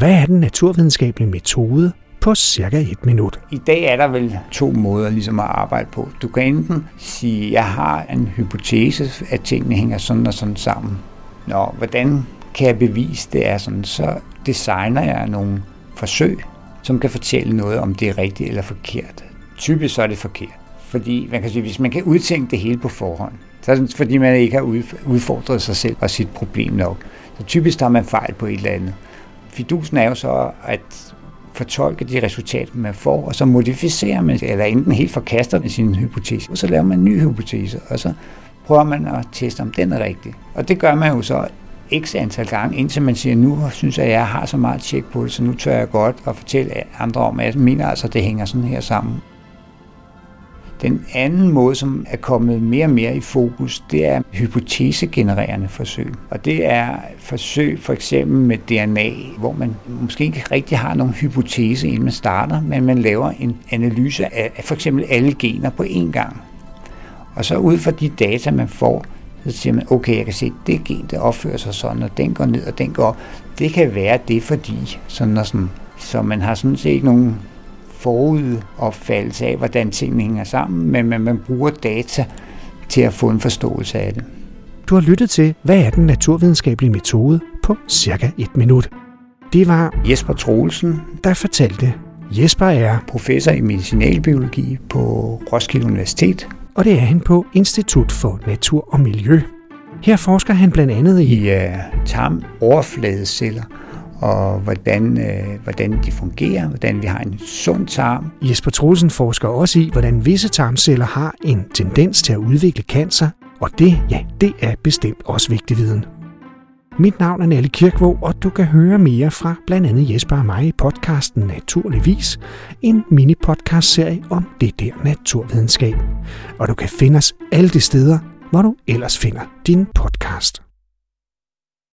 hvad er den naturvidenskabelige metode på cirka et minut. I dag er der vel to måder ligesom at arbejde på. Du kan enten sige, at jeg har en hypotese, at tingene hænger sådan og sådan sammen. Nå, hvordan kan jeg bevise, det er sådan? Så designer jeg nogle forsøg, som kan fortælle noget, om det er rigtigt eller forkert. Typisk så er det forkert. Fordi man kan sige, hvis man kan udtænke det hele på forhånd, så er det fordi, man ikke har udfordret sig selv og sit problem nok. Så typisk tager man fejl på et eller andet. Fidusen er jo så, at fortolke de resultater, man får, og så modificerer man, eller enten helt forkaster man sin hypotese, og så laver man en ny hypotese, og så prøver man at teste, om den er rigtig. Og det gør man jo så x antal gange, indtil man siger, nu synes jeg, at jeg har så meget tjek på det, så nu tør jeg godt at fortælle andre om, at jeg mener altså, at det hænger sådan her sammen. Den anden måde, som er kommet mere og mere i fokus, det er hypotesegenererende forsøg. Og det er forsøg for eksempel med DNA, hvor man måske ikke rigtig har nogen hypotese, inden man starter, men man laver en analyse af for eksempel alle gener på én gang. Og så ud fra de data, man får, så siger man, okay, jeg kan se, at det gen, det opfører sig sådan, og den går ned, og den går op. Det kan være det, fordi sådan og sådan. Så man har sådan set nogen forudopfattelse af, hvordan tingene hænger sammen, men man, man bruger data til at få en forståelse af det. Du har lyttet til, hvad er den naturvidenskabelige metode på cirka et minut. Det var Jesper Troelsen, der fortalte. Jesper er professor i medicinalbiologi på Roskilde Universitet. Og det er han på Institut for Natur og Miljø. Her forsker han blandt andet i, i uh, tarmoverfladeceller, og hvordan, øh, hvordan de fungerer, hvordan vi har en sund tarm. Jesper Troelsen forsker også i, hvordan visse tarmceller har en tendens til at udvikle cancer, og det, ja, det er bestemt også vigtig viden. Mit navn er Nalle Kirkvåg, og du kan høre mere fra blandt andet Jesper og mig i podcasten Naturligvis, en mini-podcast-serie om det der naturvidenskab. Og du kan finde os alle de steder, hvor du ellers finder din podcast.